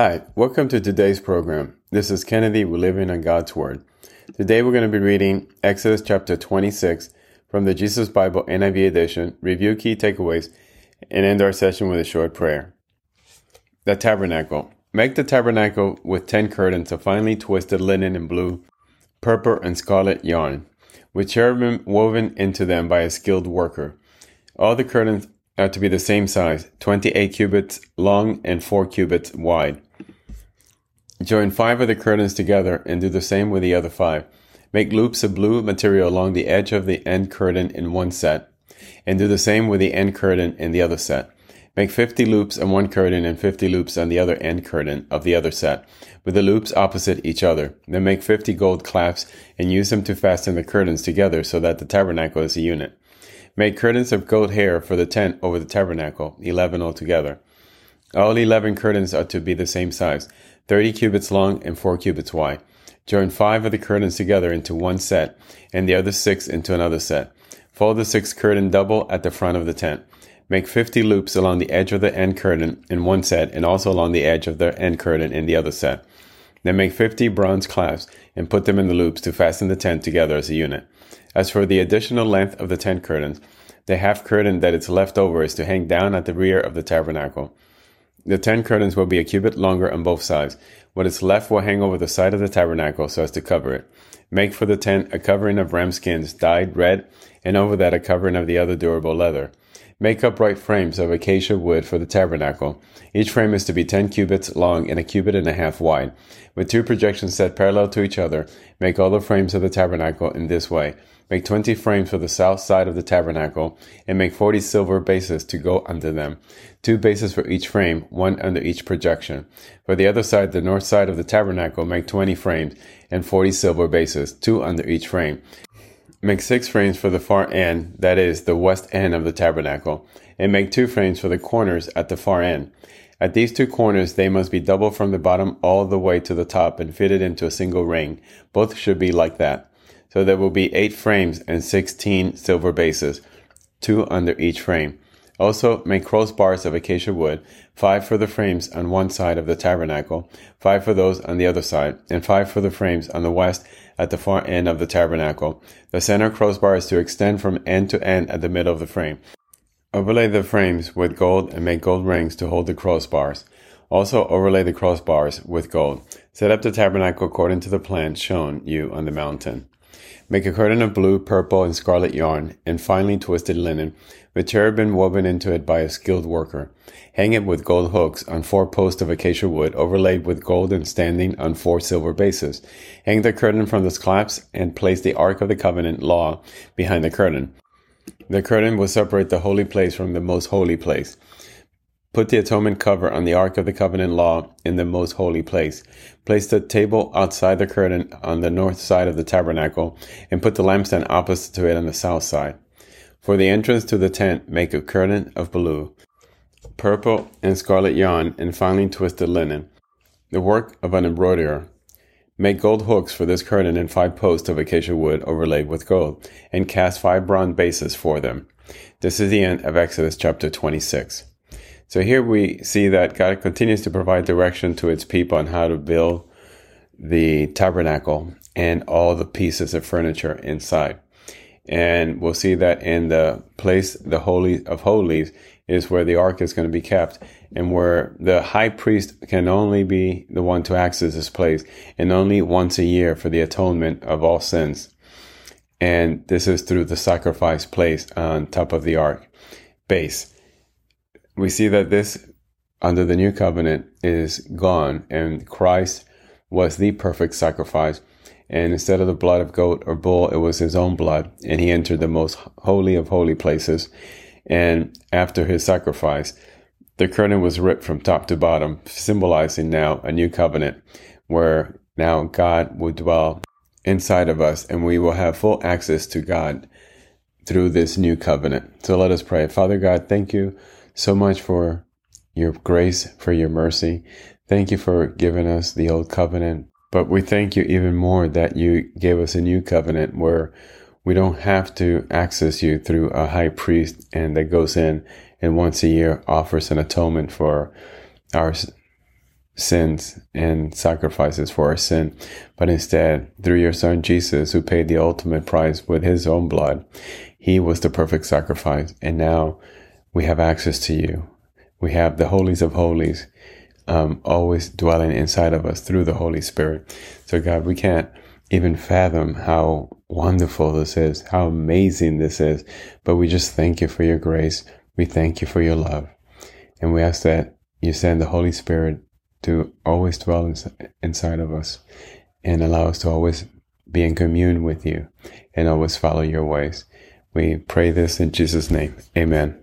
Hi, welcome to today's program. This is Kennedy. We're living on God's Word. Today we're going to be reading Exodus chapter 26 from the Jesus Bible NIV edition, review key takeaways, and end our session with a short prayer. The Tabernacle. Make the tabernacle with 10 curtains of finely twisted linen in blue, purple, and scarlet yarn, with cherubim woven into them by a skilled worker. All the curtains are to be the same size, 28 cubits long and 4 cubits wide. Join five of the curtains together and do the same with the other five. Make loops of blue material along the edge of the end curtain in one set, and do the same with the end curtain in the other set. Make 50 loops on one curtain and 50 loops on the other end curtain of the other set, with the loops opposite each other. Then make 50 gold clasps and use them to fasten the curtains together so that the tabernacle is a unit. Make curtains of goat hair for the tent over the tabernacle, 11 altogether. All 11 curtains are to be the same size, 30 cubits long and 4 cubits wide. Join five of the curtains together into one set, and the other six into another set. Fold the sixth curtain double at the front of the tent. Make 50 loops along the edge of the end curtain in one set and also along the edge of the end curtain in the other set. Then make 50 bronze clasps and put them in the loops to fasten the tent together as a unit. As for the additional length of the tent curtains, the half curtain that is left over is to hang down at the rear of the tabernacle. The tent curtains will be a cubit longer on both sides. What is left will hang over the side of the tabernacle so as to cover it. Make for the tent a covering of ram skins dyed red, and over that a covering of the other durable leather. Make upright frames of acacia wood for the tabernacle. Each frame is to be 10 cubits long and a cubit and a half wide. With two projections set parallel to each other, make all the frames of the tabernacle in this way. Make 20 frames for the south side of the tabernacle, and make 40 silver bases to go under them. Two bases for each frame, one under each projection. For the other side, the north side of the tabernacle, make 20 frames, and 40 silver bases, two under each frame. Make six frames for the far end, that is, the west end of the tabernacle, and make two frames for the corners at the far end. At these two corners, they must be double from the bottom all the way to the top and fitted into a single ring. Both should be like that. So there will be 8 frames and 16 silver bases, 2 under each frame. Also, make crossbars of acacia wood, 5 for the frames on one side of the tabernacle, 5 for those on the other side, and 5 for the frames on the west at the far end of the tabernacle. The center crossbar is to extend from end to end at the middle of the frame. Overlay the frames with gold and make gold rings to hold the crossbars. Also overlay the crossbars with gold. Set up the tabernacle according to the plan shown you on the mountain. Make a curtain of blue, purple, and scarlet yarn, and finely twisted linen, with cherubim woven into it by a skilled worker. Hang it with gold hooks on four posts of acacia wood, overlaid with gold and standing on four silver bases. Hang the curtain from the clasps and place the Ark of the Covenant law behind the curtain. The curtain will separate the holy place from the most holy place. Put the atonement cover on the Ark of the Covenant law in the most holy place. Place the table outside the curtain on the north side of the tabernacle, and put the lampstand opposite to it on the south side. For the entrance to the tent, make a curtain of blue, purple, and scarlet yarn, and finely twisted linen, the work of an embroiderer. Make gold hooks for this curtain and five posts of acacia wood overlaid with gold, and cast five bronze bases for them. This is the end of Exodus chapter 26. So here we see that God continues to provide direction to its people on how to build the tabernacle and all the pieces of furniture inside. And we'll see that in the place, the Holy of Holies, is where the ark is going to be kept and where the high priest can only be the one to access this place and only once a year for the atonement of all sins. And this is through the sacrifice place on top of the ark base we see that this under the new covenant is gone and Christ was the perfect sacrifice. And instead of the blood of goat or bull, it was his own blood. And he entered the most holy of holy places. And after his sacrifice, the curtain was ripped from top to bottom, symbolizing now a new covenant where now God will dwell inside of us and we will have full access to God through this new covenant. So let us pray. Father God, thank you so much for your grace, for your mercy. Thank you for giving us the old covenant. But we thank you even more that you gave us a new covenant where we don't have to access you through a high priest and that goes in and once a year offers an atonement for our sins and sacrifices for our sin, but instead, through your son Jesus, who paid the ultimate price with his own blood, he was the perfect sacrifice. And now we have access to you. We have the holies of holies um, always dwelling inside of us through the Holy Spirit. So, God, we can't even fathom how wonderful this is, how amazing this is. But we just thank you for your grace. We thank you for your love. And we ask that you send the Holy Spirit to always dwell inside of us and allow us to always be in commune with you and always follow your ways. We pray this in Jesus' name. Amen.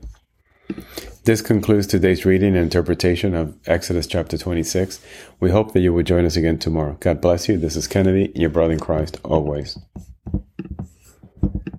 This concludes today's reading and interpretation of Exodus chapter 26. We hope that you will join us again tomorrow. God bless you. This is Kennedy, your brother in Christ, always.